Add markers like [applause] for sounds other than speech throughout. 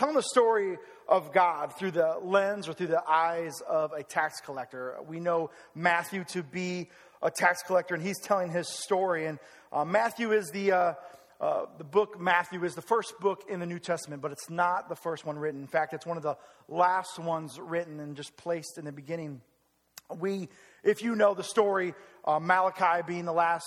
telling the story of God through the lens or through the eyes of a tax collector. We know Matthew to be a tax collector, and he's telling his story. And uh, Matthew is the, uh, uh, the book, Matthew is the first book in the New Testament, but it's not the first one written. In fact, it's one of the last ones written and just placed in the beginning. We, if you know the story, uh, Malachi being the last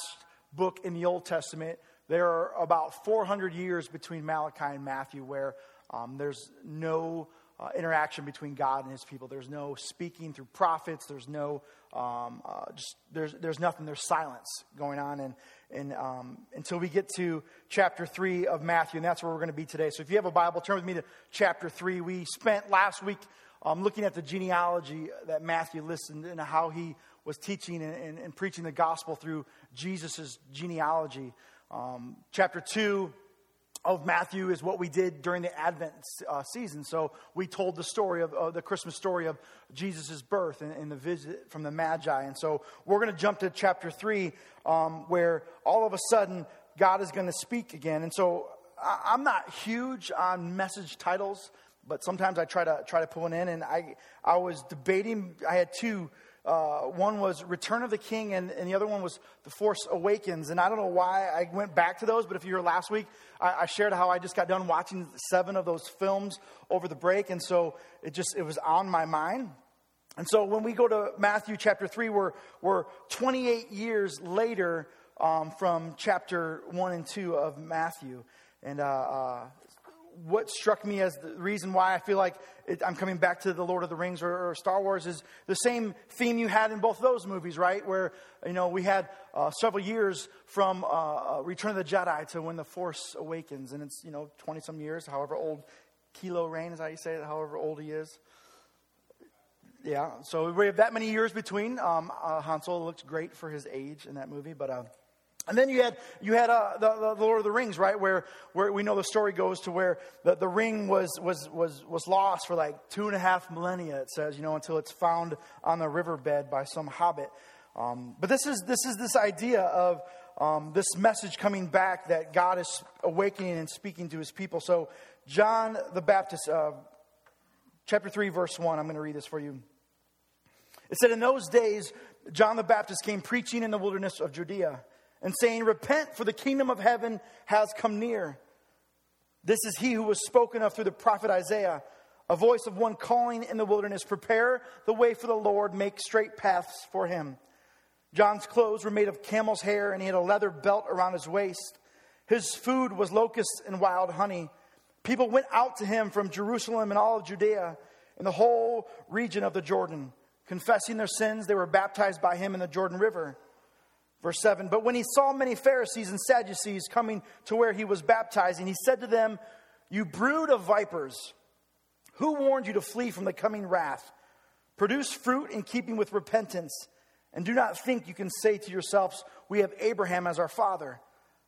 book in the Old Testament, there are about 400 years between Malachi and Matthew where um, there's no uh, interaction between God and his people. There's no speaking through prophets. There's no, um, uh, just, there's, there's nothing. There's silence going on. And, and um, until we get to chapter 3 of Matthew, and that's where we're going to be today. So if you have a Bible, turn with me to chapter 3. We spent last week um, looking at the genealogy that Matthew listened and how he was teaching and, and, and preaching the gospel through Jesus' genealogy. Um, chapter 2 of Matthew is what we did during the Advent uh, season. So we told the story of uh, the Christmas story of Jesus' birth and, and, the visit from the Magi. And so we're going to jump to chapter 3 um, where all of a sudden God is going to speak again. And so I, I'm not huge on message titles but sometimes I try to try to put one in. And I I was debating. I had two uh, one was Return of the King, and, and, the other one was The Force Awakens. And I don't know why I went back to those, but if you were last week, I, I, shared how I just got done watching seven of those films over the break, and so it just it was on my mind. And so when we go to Matthew chapter three, we're we're 28 years later um, from chapter one and two of Matthew, and uh, uh, what struck me as the reason why I feel like it, I'm coming back to the Lord of the Rings or, or, Star Wars is the same theme you had in both those movies, right? Where you know we had uh, several years from uh, uh Return of the Jedi to when the Force Awakens, and it's you know 20 some years, however old Kylo Ren is how you say it, however old he is. Yeah, so we have that many years between. Um, uh, Han Solo looks great for his age in that movie, but. And then you had, you had uh, the, the, Lord of the Rings, right? Where, where we know the story goes to where the, the ring was, was, was, was lost for like two and a half millennia, it says, you know, until it's found on the riverbed by some hobbit. Um, but this is, this is this idea of um, this message coming back that God is awakening and speaking to his people. So, John the Baptist, uh, chapter 3, verse 1, I'm going to read this for you. It said, In those days, John the Baptist came preaching in the wilderness of Judea and saying, Repent, for the kingdom of heaven has come near. This is he who was spoken of through the prophet Isaiah, a voice of one calling in the wilderness, Prepare the way for the Lord, make straight paths for him. John's clothes were made of camel's hair, and he had a leather belt around his waist. His food was locusts and wild honey. People went out to him from Jerusalem and all of Judea and the whole region of the Jordan. Confessing their sins, they were baptized by him in the Jordan River. Verse 7 But when he saw many Pharisees and Sadducees coming to where he was baptizing, he said to them, You brood of vipers, who warned you to flee from the coming wrath? Produce fruit in keeping with repentance, and do not think you can say to yourselves, We have Abraham as our father.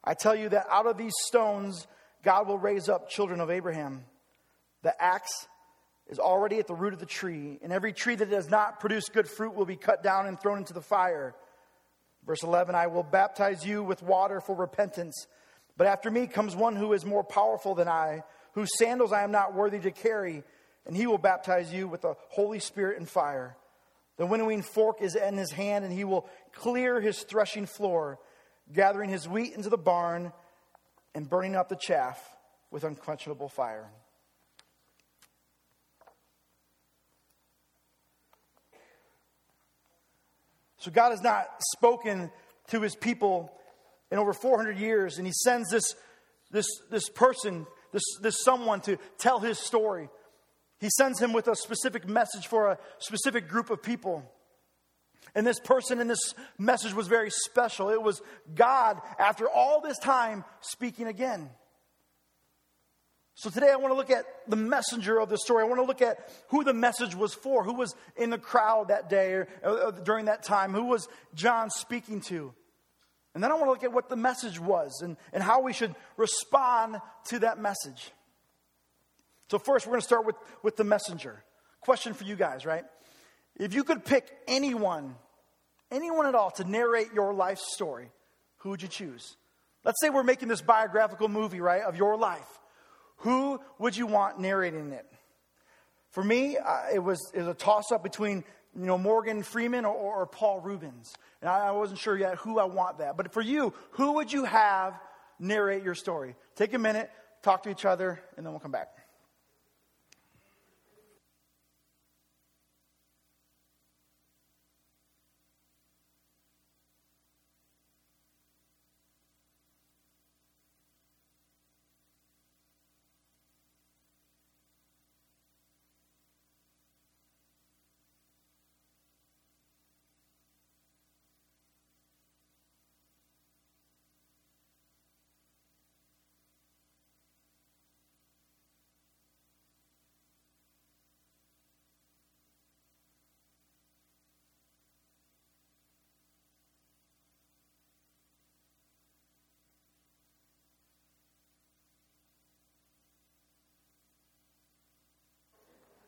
I tell you that out of these stones, God will raise up children of Abraham. The axe is already at the root of the tree, and every tree that does not produce good fruit will be cut down and thrown into the fire. Verse 11 I will baptize you with water for repentance, but after me comes one who is more powerful than I, whose sandals I am not worthy to carry, and he will baptize you with the Holy Spirit and fire. The winnowing fork is in his hand, and he will clear his threshing floor, gathering his wheat into the barn and burning up the chaff with unquenchable fire. So God has not spoken to his people in over 400 years, and he sends this, this, this person, this, this someone to tell his story. He sends him with a specific message for a specific group of people. And this person in this message was very special. It was God, after all this time, speaking again. So today I want to look at the messenger of the story. I want to look at who the message was for, who was in the crowd that day or, uh, during that time, who was John speaking to. And then I want to look at what the message was and, and how we should respond to that message. So, first, we're going to start with, with the messenger. Question for you guys, right? If you could pick anyone, anyone at all, to narrate your life story, who would you choose? Let's say we're making this biographical movie, right, of your life. Who would you want narrating it? For me, uh, it, was, it was a toss up between you know, Morgan Freeman or, or Paul Reubens. And I, I wasn't sure yet who I want that. But for you, who would you have narrate your story? Take a minute, talk to each other, and then we'll come back.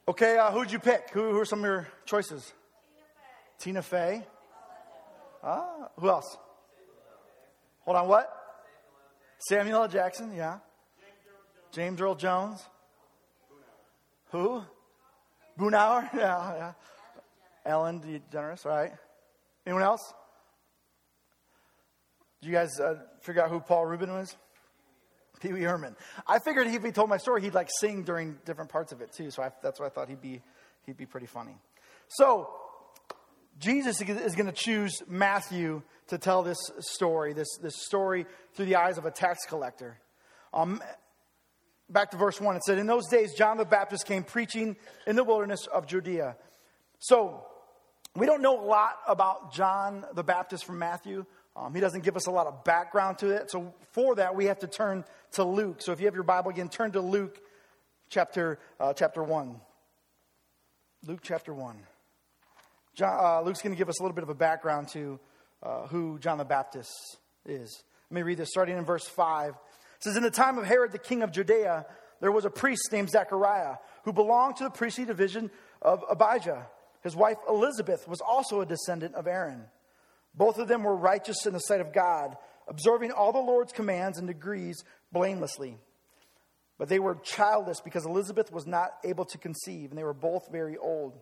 Okay, uh, who'd you pick? Who, who, are some of your choices? Tina Fey. Tina Fey. Ah, who else? Hold on, what? Samuel L. Jackson, yeah. James Earl Jones. Who? Boonauer, [laughs] yeah, yeah. Ellen DeGeneres, right? Anyone else? Did you guys uh, figure out who Paul Rubin was? Pee Wee Herman. I figured if he told my story, he'd like sing during different parts of it too. So I, that's why I thought he'd be, he'd be pretty funny. So Jesus is going to choose Matthew to tell this story, this, this story through the eyes of a tax collector. Um, back to verse 1, it said, In those days, John the Baptist came preaching in the wilderness of Judea. So, we don't know a lot about John the Baptist from Matthew. Um, he doesn't give us a lot of background to it. So, for that, we have to turn to Luke. So, if you have your Bible again, turn to Luke chapter, uh, chapter 1. Luke chapter 1. John, uh, Luke's going to give us a little bit of a background to uh, who John the Baptist is. Let me read this starting in verse 5. It says, In the time of Herod the king of Judea, there was a priest named Zechariah who belonged to the priestly division of Abijah. His wife Elizabeth was also a descendant of Aaron. Both of them were righteous in the sight of God, observing all the Lord's commands and decrees blamelessly. But they were childless because Elizabeth was not able to conceive, and they were both very old.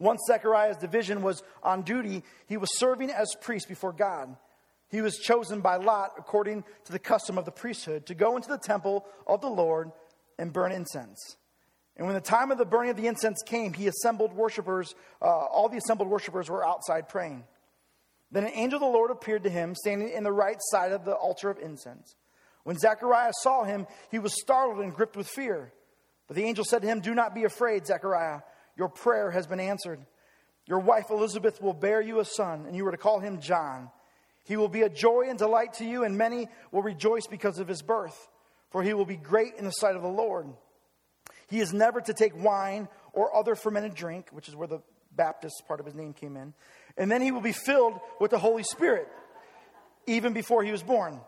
Once Zechariah's division was on duty, he was serving as priest before God. He was chosen by Lot, according to the custom of the priesthood, to go into the temple of the Lord and burn incense. And when the time of the burning of the incense came, he assembled worshippers. Uh, all the assembled worshippers were outside praying. Then an angel of the Lord appeared to him, standing in the right side of the altar of incense. When Zechariah saw him, he was startled and gripped with fear. But the angel said to him, Do not be afraid, Zechariah. Your prayer has been answered. Your wife Elizabeth will bear you a son, and you are to call him John. He will be a joy and delight to you, and many will rejoice because of his birth, for he will be great in the sight of the Lord. He is never to take wine or other fermented drink, which is where the Baptist part of his name came in and then he will be filled with the Holy Spirit, even before he was born.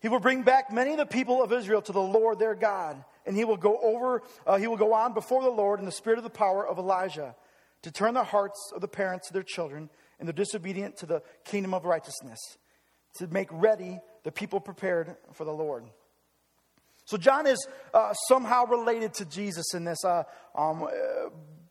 He will bring back many of the people of Israel to the Lord their God, and he will go over, uh, he will go on before the Lord in the spirit of the power of Elijah, to turn the hearts of the parents to their children, and the disobedient to the kingdom of righteousness, to make ready the people prepared for the Lord. So John is uh, somehow related to Jesus in this. Uh, um,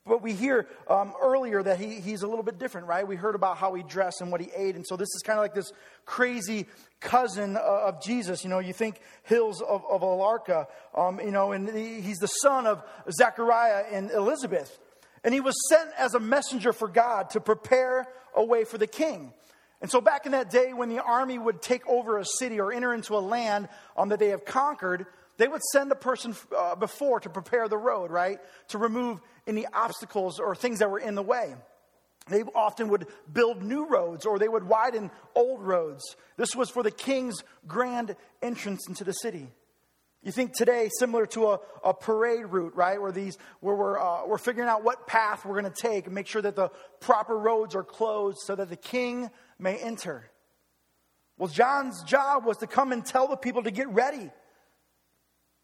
but we hear um, earlier that he, he's a little bit different, right? We heard about how he dressed and what he ate. And so this is kind of like this crazy cousin uh, of Jesus. You know, you think Hills of, of Alarca, um, you know, and he's the son of Zechariah and Elizabeth. And he was sent as a messenger for God to prepare a way for the king. And so back in that day when the army would take over a city or enter into a land um, that they have conquered, they would send a person uh, before to prepare the road, right? To remove any obstacles or things that were in the way. They often would build new roads or they would widen old roads. This was for the king's grand entrance into the city. You think today, similar to a, a parade route, right? Where these, where we're, uh, we're figuring out what path we're going to take and make sure that the proper roads are closed so that the king may enter. Well, John's job was to come and tell the people to get ready.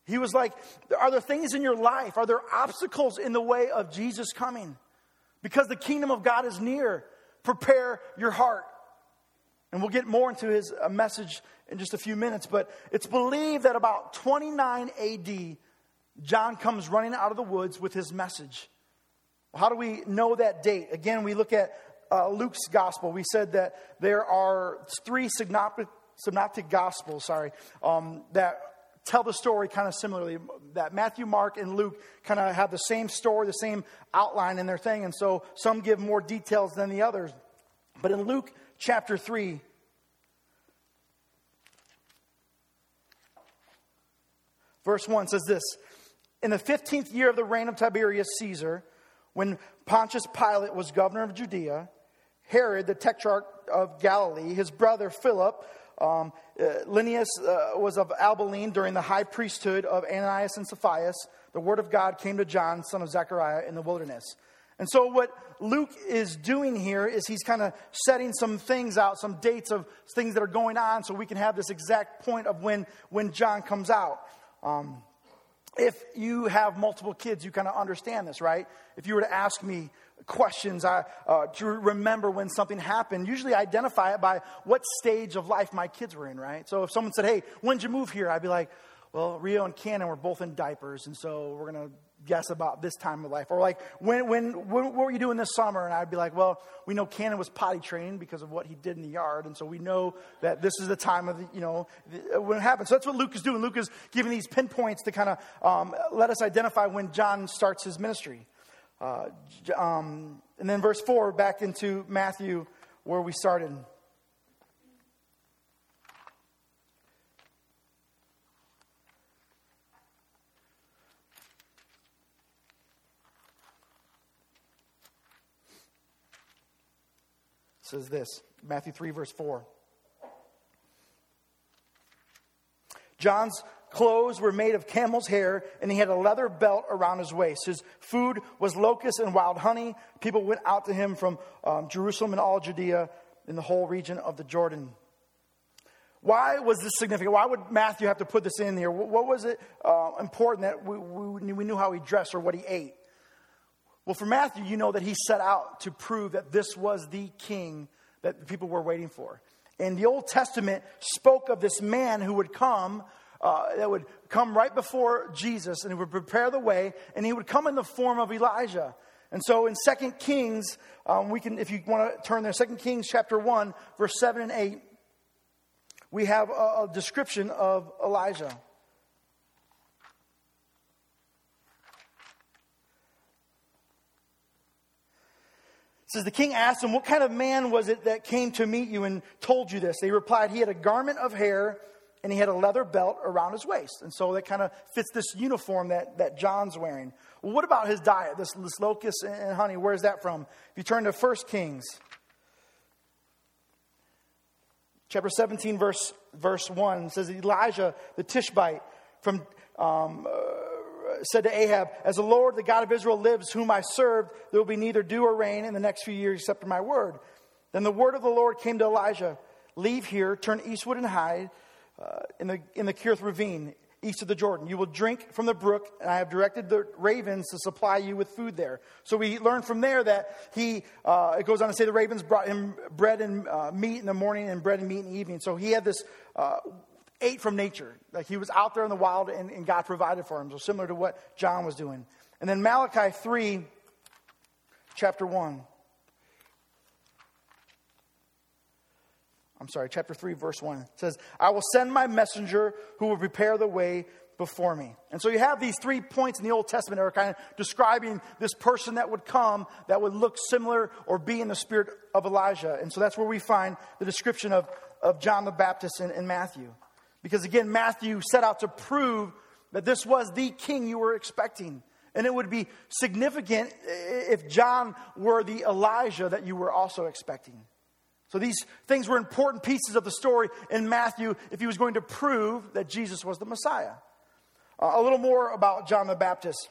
He was like, Are there things in your life? Are there obstacles in the way of Jesus coming? Because the kingdom of God is near. Prepare your heart. And we'll get more into his uh, message in just a few minutes, but it's believed that about 29 AD, John comes running out of the woods with his message. How do we know that date? Again, we look at uh, Luke's gospel. We said that there are three synoptic, synoptic gospels, sorry, um, that tell the story kind of similarly. That Matthew, Mark, and Luke kind of have the same story, the same outline in their thing, and so some give more details than the others. But in Luke chapter 3, verse 1 says this In the 15th year of the reign of Tiberius Caesar, when Pontius Pilate was governor of Judea, Herod, the tetrarch of Galilee, his brother Philip, um, uh, Linnaeus uh, was of Abilene during the high priesthood of Ananias and Sapphias. The word of God came to John, son of Zechariah, in the wilderness. And so, what Luke is doing here is he's kind of setting some things out, some dates of things that are going on, so we can have this exact point of when, when John comes out. Um, if you have multiple kids, you kind of understand this, right? If you were to ask me, questions I, uh, remember when something happened. Usually I identify it by what stage of life my kids were in, right? So if someone said, hey, when'd you move here? I'd be like, well, Rio and Cannon were both in diapers, and so we're going to guess about this time of life. Or like, when, when, when, what were you doing this summer? And I'd be like, well, we know Cannon was potty trained because of what he did in the yard. And so we know that this is the time of, the, you know, when it happened. So that's what Luke is doing. Luke is giving these pinpoints to kind of um, let us identify when John starts his ministry. Uh, um, and then verse 4, back into Matthew where we started. says this Matthew 3, verse 4. John's clothes were made of camel's hair, and he had a leather belt around his waist. His food was locusts and wild honey. People went out to him from um, Jerusalem and all Judea in the whole region of the Jordan. Why was this significant? Why would Matthew have to put this in here? What was it uh, important that we, we, we knew how he dressed or what he ate? Well, for Matthew, you know that he set out to prove that this was the king that the people were waiting for. And the Old Testament spoke of this man who would come uh, that would come right before Jesus and he would prepare the way, and he would come in the form of Elijah. And so in Second Kings, um, we can, if you want to turn there, Second Kings chapter 1, verse 7 and 8, we have a, a description of Elijah. Says, The king asked him, What kind of man was it that came to meet you and told you this? They replied, He had a garment of hair and he had a leather belt around his waist. And so that kind of fits this uniform that, that John's wearing. Well, what about his diet, this, this locust and honey? Where's that from? If you turn to 1 Kings, chapter 17, verse, verse 1, says Elijah the Tishbite from, um, uh, said to Ahab, As the Lord, the God of Israel, lives, whom I served, there will be neither dew or rain in the next few years except my word. Then the word of the Lord came to Elijah Leave here, turn eastward and hide uh, in, the, in the Kerith ravine east of the Jordan. You will drink from the brook, and I have directed the ravens to supply you with food there. So we learn from there that he, uh, it goes on to say the ravens brought him bread and uh, meat in the morning and bread and meat in the evening. So he had this, uh, ate from nature. Like he was out there in the wild and, and God provided for him. So similar to what John was doing. And then Malachi 3, chapter 1. I'm sorry, chapter 3, verse 1 says, I will send my messenger who will prepare the way before me. And so you have these three points in the Old Testament that are kind of describing this person that would come that would look similar or be in the spirit of Elijah. And so that's where we find the description of, of John the Baptist in, in Matthew. Because again, Matthew set out to prove that this was the king you were expecting. And it would be significant if John were the Elijah that you were also expecting. So these things were important pieces of the story in Matthew if he was going to prove that Jesus was the Messiah. Uh, a little more about John the Baptist.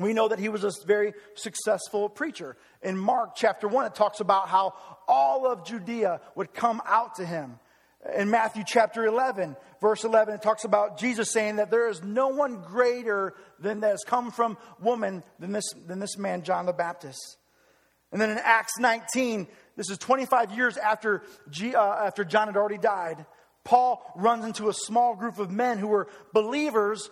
We know that he was a very successful preacher. In Mark chapter 1, it talks about how all of Judea would come out to him. In Matthew chapter 11, verse 11, it talks about Jesus saying that there is no one greater than that has come from woman than this, than this man, John the Baptist. And then in Acts 19, this is 25 years after, G, uh, after John had already died. Paul runs into a small group of men who were believers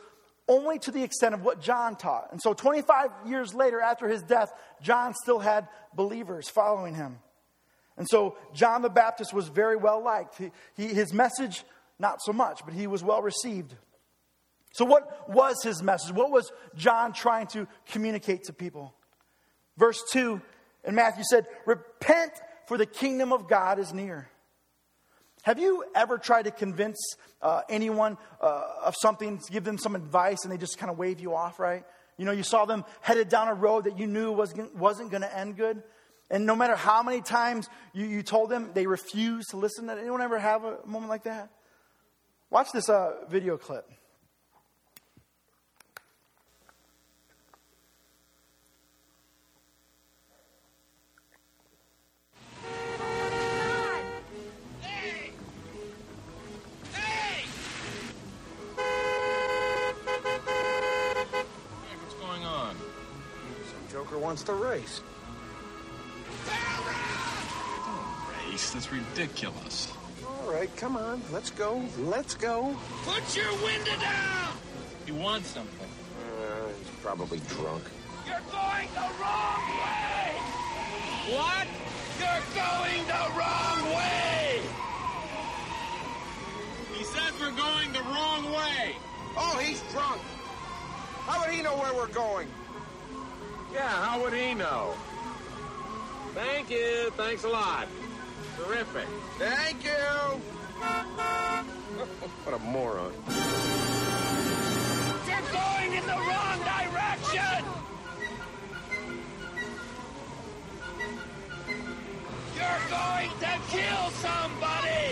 only to the extent of what John taught. And so 25 years later, after his death, John still had believers following him. And so John the Baptist was very well liked. He, he, his message, not so much, but he was well received. So, what was his message? What was John trying to communicate to people? Verse 2 in Matthew said, Repent, for the kingdom of God is near. Have you ever tried to convince uh, anyone uh, of something, give them some advice, and they just kind of wave you off, right? You know, you saw them headed down a road that you knew was, wasn't going to end good. And no matter how many times you, you told them, they refused to listen. Did anyone ever have a moment like that? Watch this uh, video clip. Wants to race. Race? That's ridiculous. All right, come on. Let's go. Let's go. Put your window down! He wants something. Uh, he's probably drunk. You're going the wrong way! What? You're going the wrong way! He says we're going the wrong way. Oh, he's drunk. How would he know where we're going? Yeah, how would he know? Thank you. Thanks a lot. Terrific. Thank you. [laughs] what a moron. You're going in the wrong direction! You're going to kill somebody!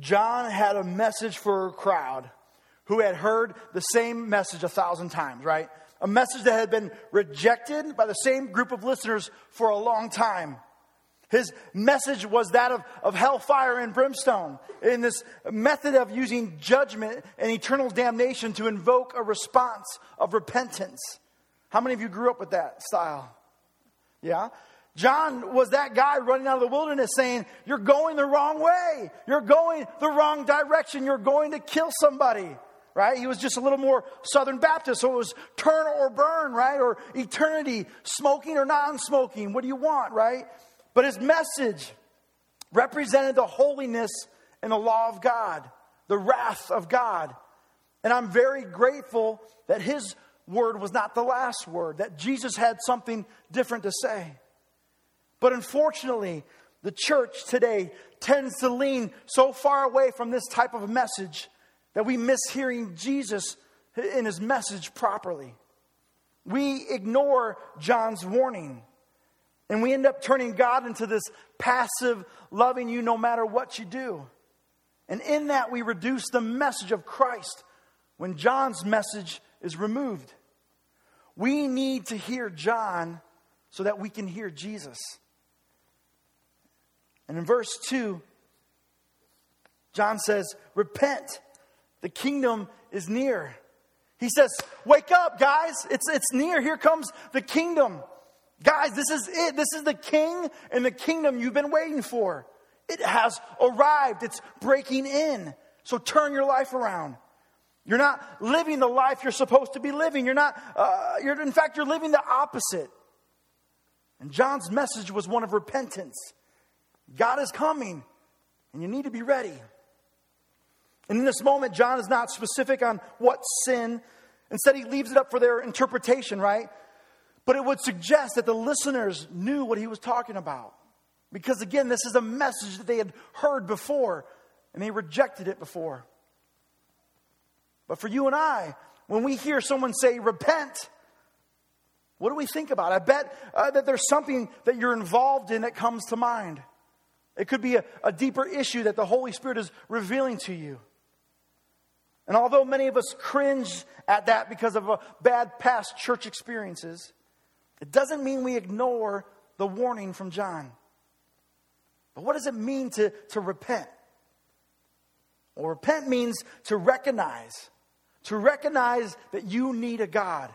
John had a message for a crowd who had heard the same message a thousand times, right? A message that had been rejected by the same group of listeners for a long time. His message was that of, of hellfire and brimstone, in this method of using judgment and eternal damnation to invoke a response of repentance. How many of you grew up with that style? Yeah? John was that guy running out of the wilderness saying, You're going the wrong way. You're going the wrong direction. You're going to kill somebody. Right? He was just a little more Southern Baptist, so it was turn or burn, right? Or eternity, smoking or non smoking. What do you want, right? But his message represented the holiness and the law of God, the wrath of God. And I'm very grateful that his word was not the last word, that Jesus had something different to say. But unfortunately, the church today tends to lean so far away from this type of message that we miss hearing Jesus in his message properly. We ignore John's warning. And we end up turning God into this passive, loving you no matter what you do. And in that, we reduce the message of Christ when John's message is removed. We need to hear John so that we can hear Jesus. And in verse 2, John says, Repent, the kingdom is near. He says, Wake up, guys, it's, it's near. Here comes the kingdom. Guys, this is it. This is the king and the kingdom you've been waiting for. It has arrived, it's breaking in. So turn your life around. You're not living the life you're supposed to be living. You're not, uh, you're, in fact, you're living the opposite. And John's message was one of repentance. God is coming, and you need to be ready. And in this moment, John is not specific on what sin. Instead, he leaves it up for their interpretation, right? But it would suggest that the listeners knew what he was talking about. Because again, this is a message that they had heard before and they rejected it before. But for you and I, when we hear someone say, repent, what do we think about? I bet uh, that there's something that you're involved in that comes to mind. It could be a, a deeper issue that the Holy Spirit is revealing to you. And although many of us cringe at that because of a bad past church experiences, it doesn't mean we ignore the warning from John. But what does it mean to, to repent? Well, repent means to recognize, to recognize that you need a God.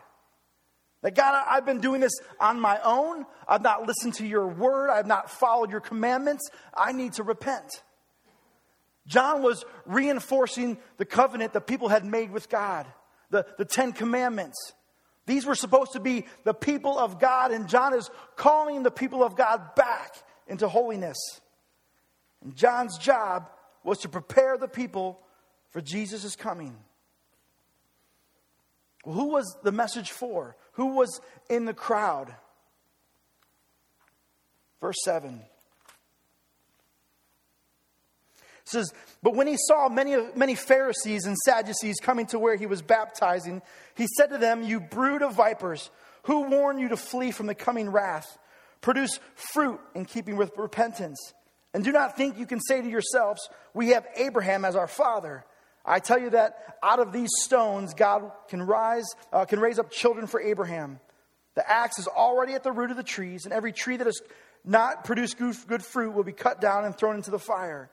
That God, I've been doing this on my own. I've not listened to your word. I've not followed your commandments. I need to repent. John was reinforcing the covenant that people had made with God, the, the Ten Commandments. These were supposed to be the people of God, and John is calling the people of God back into holiness. And John's job was to prepare the people for Jesus' coming. Who was the message for? Who was in the crowd? Verse 7. says, But when he saw many, many Pharisees and Sadducees coming to where he was baptizing, he said to them, You brood of vipers, who warned you to flee from the coming wrath? Produce fruit in keeping with repentance. And do not think you can say to yourselves, We have Abraham as our father. I tell you that out of these stones, God can, rise, uh, can raise up children for Abraham. The axe is already at the root of the trees, and every tree that has not produced good, good fruit will be cut down and thrown into the fire.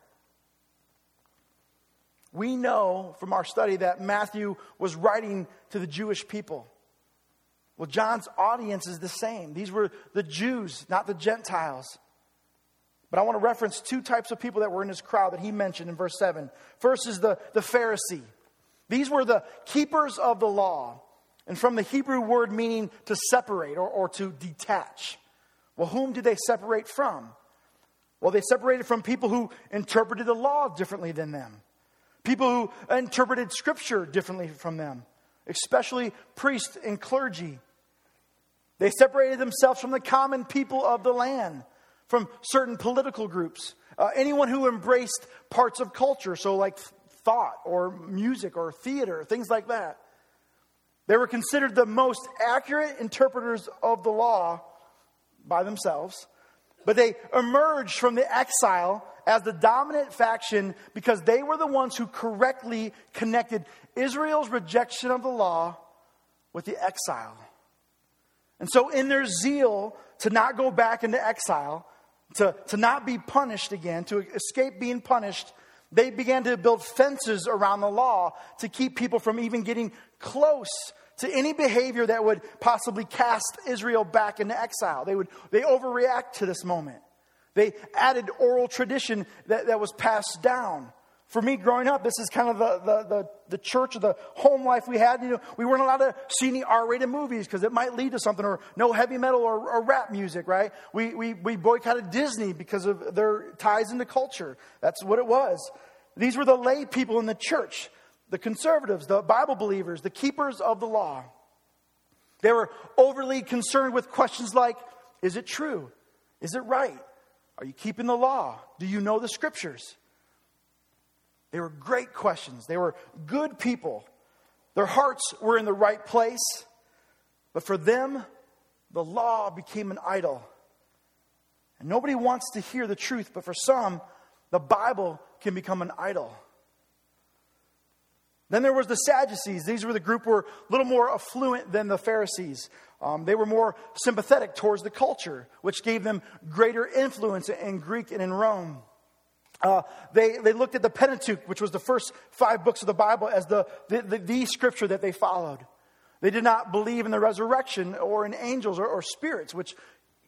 We know from our study that Matthew was writing to the Jewish people. Well, John's audience is the same. These were the Jews, not the Gentiles. But I want to reference two types of people that were in this crowd that he mentioned in verse 7. First is the, the Pharisee. These were the keepers of the law, and from the Hebrew word meaning to separate or, or to detach. Well, whom did they separate from? Well, they separated from people who interpreted the law differently than them. People who interpreted scripture differently from them, especially priests and clergy. They separated themselves from the common people of the land, from certain political groups, uh, anyone who embraced parts of culture, so like thought or music or theater, things like that. They were considered the most accurate interpreters of the law by themselves, but they emerged from the exile as the dominant faction because they were the ones who correctly connected Israel's rejection of the law with the exile. And so, in their zeal to not go back into exile, to, to not be punished again, to escape being punished, they began to build fences around the law to keep people from even getting close to any behavior that would possibly cast Israel back into exile. They would they overreact to this moment. They added oral tradition that, that was passed down. For me, growing up, this is kind of the, the, the, the church or the home life we had. You know, we weren't allowed to see any R-rated movies because it might lead to something, or no heavy metal or, or rap music, right? We, we, we boycotted Disney because of their ties into culture. That's what it was. These were the lay people in the church, the conservatives, the Bible believers, the keepers of the law. They were overly concerned with questions like, is it true? Is it right? Are you keeping the law? Do you know the scriptures? They were great questions. They were good people. Their hearts were in the right place. But for them, the law became an idol. And nobody wants to hear the truth, but for some, the Bible can become an idol. Then there was the Sadducees. These were the group who were a little more affluent than the Pharisees. Um, they were more sympathetic towards the culture, which gave them greater influence in Greek and in Rome. Uh, they, they looked at the Pentateuch, which was the first five books of the Bible, as the, the, the, the scripture that they followed. They did not believe in the resurrection or in angels or, or spirits, which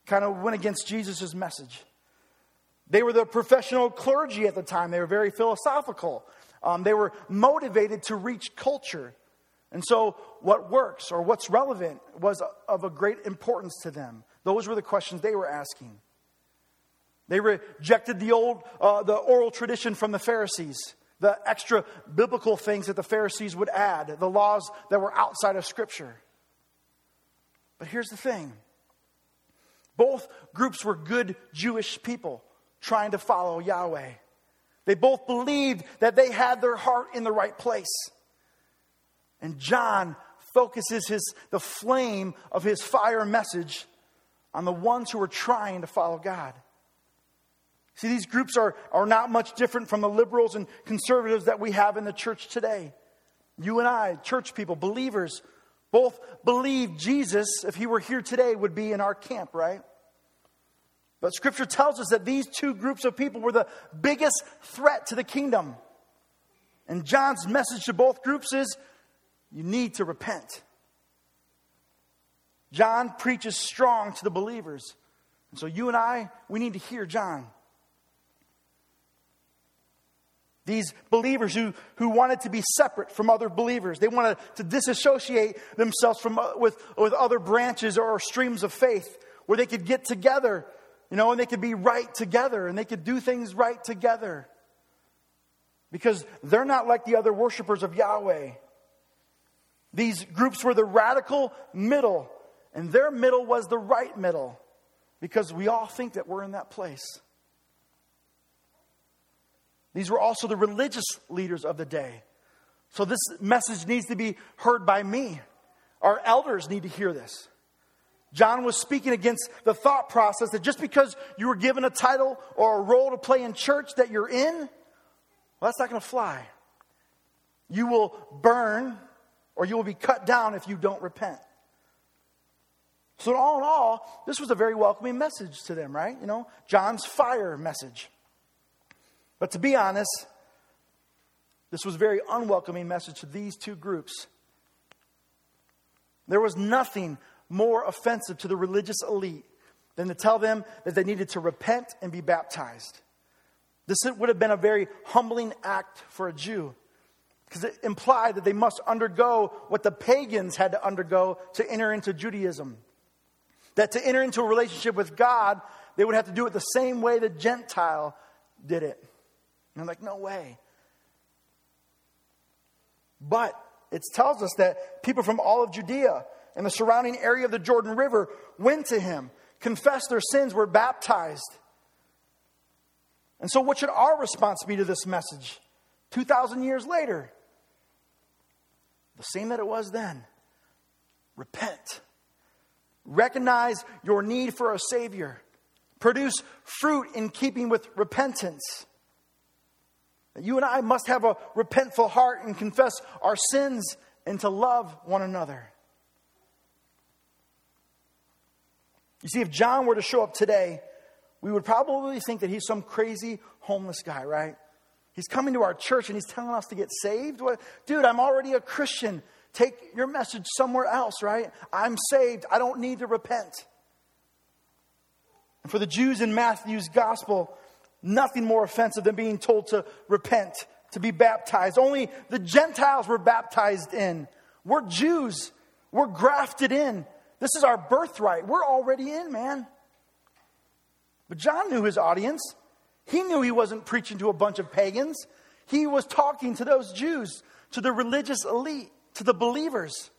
kind of went against Jesus' message. They were the professional clergy at the time. They were very philosophical. Um, they were motivated to reach culture. And so, what works or what's relevant was of a great importance to them. Those were the questions they were asking. They rejected the old, uh, the oral tradition from the Pharisees, the extra biblical things that the Pharisees would add, the laws that were outside of Scripture. But here's the thing both groups were good Jewish people trying to follow Yahweh. They both believed that they had their heart in the right place. And John focuses his, the flame of his fire message on the ones who are trying to follow God. See, these groups are, are not much different from the liberals and conservatives that we have in the church today. You and I, church people, believers, both believe Jesus, if he were here today, would be in our camp, right? But scripture tells us that these two groups of people were the biggest threat to the kingdom. And John's message to both groups is you need to repent. John preaches strong to the believers. And so you and I, we need to hear John. These believers who, who wanted to be separate from other believers, they wanted to disassociate themselves from, uh, with, with other branches or streams of faith where they could get together, you know, and they could be right together and they could do things right together. Because they're not like the other worshipers of Yahweh. These groups were the radical middle, and their middle was the right middle because we all think that we're in that place. These were also the religious leaders of the day. So this message needs to be heard by me. Our elders need to hear this. John was speaking against the thought process that just because you were given a title or a role to play in church that you're in, well, that's not going to fly. You will burn or you will be cut down if you don't repent. So, all in all, this was a very welcoming message to them, right? You know, John's fire message. But to be honest, this was a very unwelcoming message to these two groups. There was nothing more offensive to the religious elite than to tell them that they needed to repent and be baptized. This would have been a very humbling act for a Jew because it implied that they must undergo what the pagans had to undergo to enter into Judaism. That to enter into a relationship with God, they would have to do it the same way the Gentile did it. And I'm like, no way. But it tells us that people from all of Judea and the surrounding area of the Jordan River went to him, confessed their sins, were baptized. And so, what should our response be to this message 2,000 years later? The same that it was then repent, recognize your need for a Savior, produce fruit in keeping with repentance. You and I must have a repentful heart and confess our sins and to love one another. You see, if John were to show up today, we would probably think that he's some crazy homeless guy, right? He's coming to our church and he's telling us to get saved. What? Dude, I'm already a Christian. Take your message somewhere else, right? I'm saved. I don't need to repent. And for the Jews in Matthew's gospel, nothing more offensive than being told to repent, to be baptized. Only the Gentiles were baptized in. We're Jews. We're grafted in. This is our birthright. We're already in, man. But John knew his audience. He knew he wasn't preaching to a bunch of pagans. He was talking to those Jews, to the religious elite, to the believers.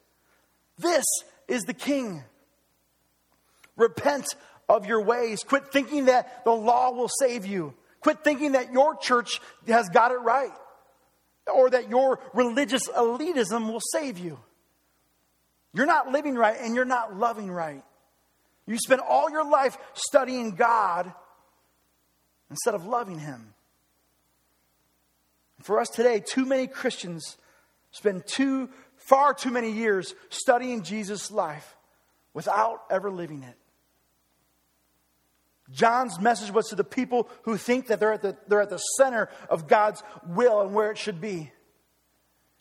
This is the king. Repent of your ways. Quit thinking that the law will save you. Quit thinking that your church has got it right or that your religious elitism will save you. You're not living right and you're not loving right. You spend all your life studying God instead of loving Him. For us today, too many Christians spend too, far too many years studying Jesus' life without ever living it. John's message was to the people who think that they're at the, they're at the center of God's will and where it should be.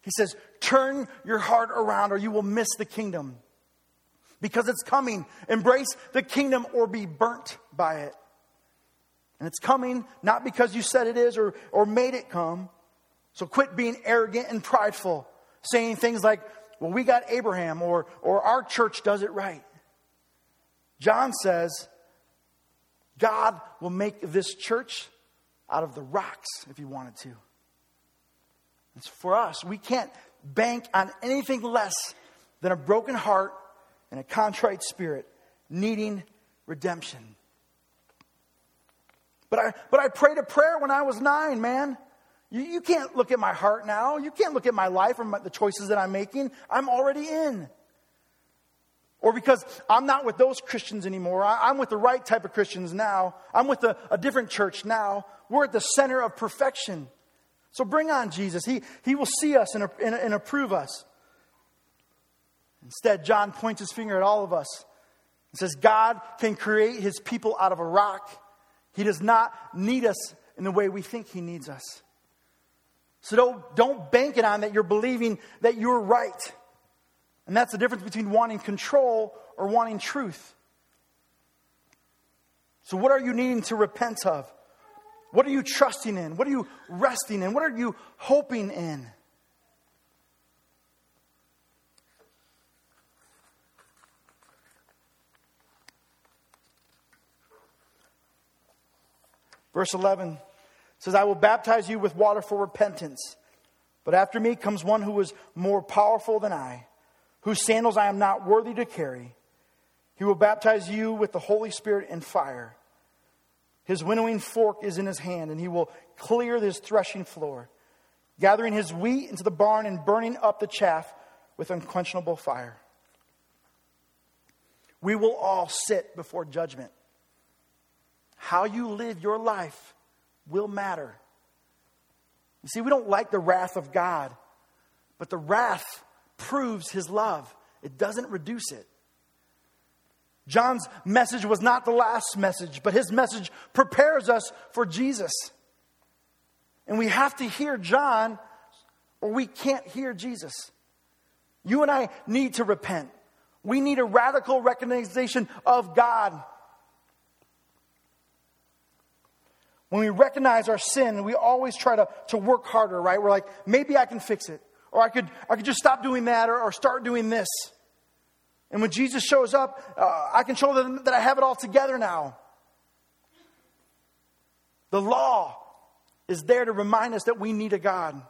He says, Turn your heart around or you will miss the kingdom because it's coming. Embrace the kingdom or be burnt by it. And it's coming not because you said it is or, or made it come. So quit being arrogant and prideful, saying things like, well, we got Abraham or, or our church does it right. John says, God will make this church out of the rocks if He wanted to. It's for us. We can't bank on anything less than a broken heart and a contrite spirit needing redemption. But I, but I prayed a prayer when I was nine, man. You, you can't look at my heart now. You can't look at my life or my, the choices that I'm making. I'm already in. Or because I'm not with those Christians anymore. I, am with the right type of Christians now. I'm with a, a different church now. We're at the center of perfection. So bring on Jesus. He, he will see us and, and, and approve us. Instead, John points his finger at all of us and says, God can create his people out of a rock. He does not need us in the way we think he needs us. So don't, don't bank it on that you're believing that you're right. And that's the difference between wanting control or wanting truth. So, what are you needing to repent of? What are you trusting in? What are you resting in? What are you hoping in? Verse 11 says, I will baptize you with water for repentance. But after me comes one who is more powerful than I, whose sandals I am not worthy to carry. He will baptize you with the Holy Spirit and fire. His winnowing fork is in his hand, and he will clear his threshing floor, gathering his wheat into the barn and burning up the chaff with unquenchable fire. We will all sit before judgment. How you live your life will matter. You see, we don't like the wrath of God, but the wrath proves his love, it doesn't reduce it. John's message was not the last message, but his message prepares us for Jesus. And we have to hear John, or we can't hear Jesus. You and I need to repent. We need a radical recognition of God. When we recognize our sin, we always try to, to work harder, right? We're like, maybe I can fix it. Or I could, I could just stop doing that or, or start doing this. And when Jesus shows up, uh, I can show them that I have it all together now. The law is there to remind us that we need a God,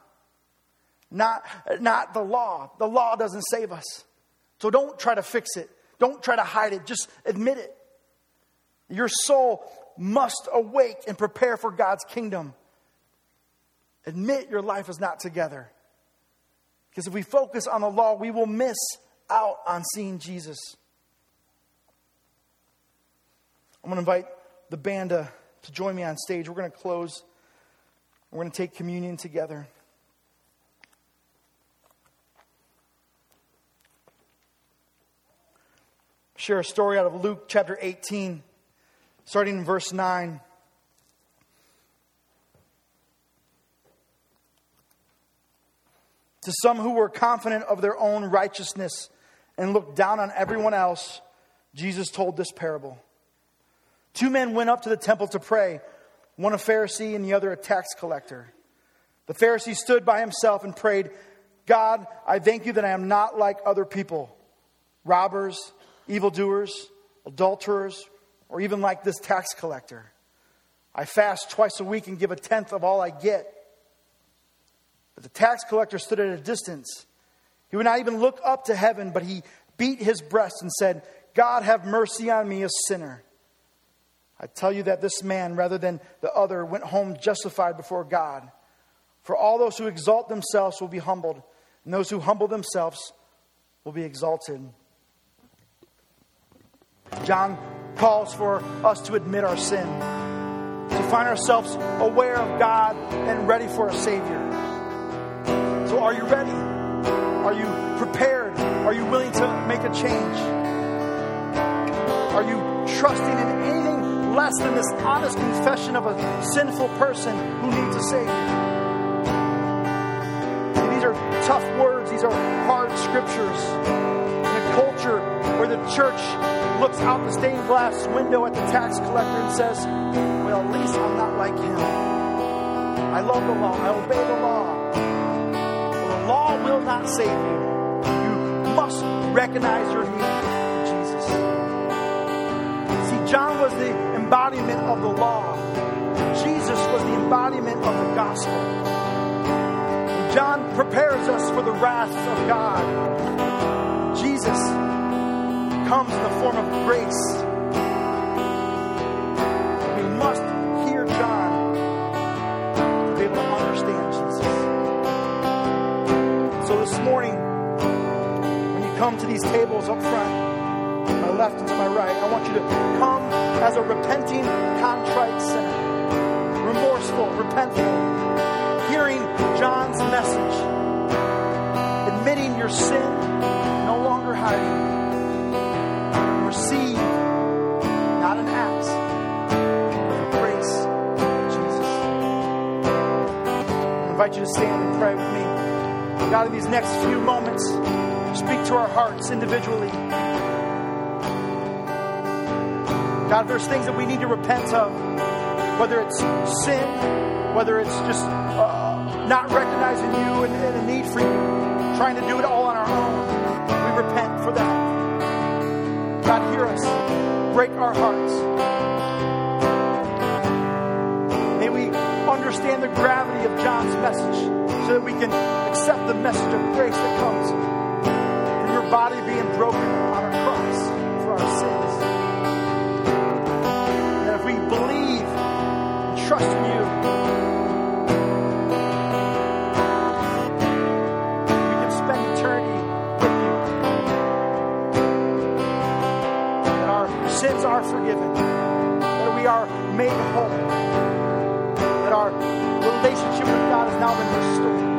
not, not the law. The law doesn't save us. So don't try to fix it, don't try to hide it, just admit it. Your soul must awake and prepare for God's kingdom. Admit your life is not together. Because if we focus on the law, we will miss out on seeing Jesus. I'm going to invite the band to, to join me on stage. We're going to close. We're going to take communion together. Share a story out of Luke chapter 18, starting in verse 9. To some who were confident of their own righteousness and looked down on everyone else, Jesus told this parable. Two men went up to the temple to pray, one a Pharisee and the other a tax collector. The Pharisee stood by himself and prayed, God, I thank you that I am not like other people, robbers, evildoers, adulterers, or even like this tax collector. I fast twice a week and give a tenth of all I get. But the tax collector stood at a distance. He would not even look up to heaven, but he beat his breast and said, God, have mercy on me, a sinner. I tell you that this man, rather than the other, went home justified before God. For all those who exalt themselves will be humbled, and those who humble themselves will be exalted. John calls for us to admit our sin, to find ourselves aware of God and ready for a Savior. Are you ready? Are you prepared? Are you willing to make a change? Are you trusting in anything less than this honest confession of a sinful person who needs a Savior? These are tough words, these are hard scriptures. In a culture where the church looks out the stained glass window at the tax collector and says, Well, at least I'm not like him. I love the law, I obey the law will not save you. You must recognize your need for Jesus. See, John was the embodiment of the law. Jesus was the embodiment of the gospel. John prepares us for the wrath of God. Jesus comes in the form of grace. Come to these tables up front, to my left and to my right, I want you to come as a repenting, contrite sinner, remorseful, repentful, hearing John's message, admitting your sin, no longer hiding. Receive not an. I invite you to stand and pray with me. God, in these next few moments, speak to our hearts individually. God, there's things that we need to repent of, whether it's sin, whether it's just uh, not recognizing you and, and a need for you, trying to do it all on our own, we repent for that. God, hear us. Break our hearts. May we understand the gravity of John's message so that we can accept the message of grace that comes body being broken on a cross for our sins. And if we believe and trust in you, we can spend eternity with you. That our sins are forgiven, that we are made whole, that our relationship with God has now been restored.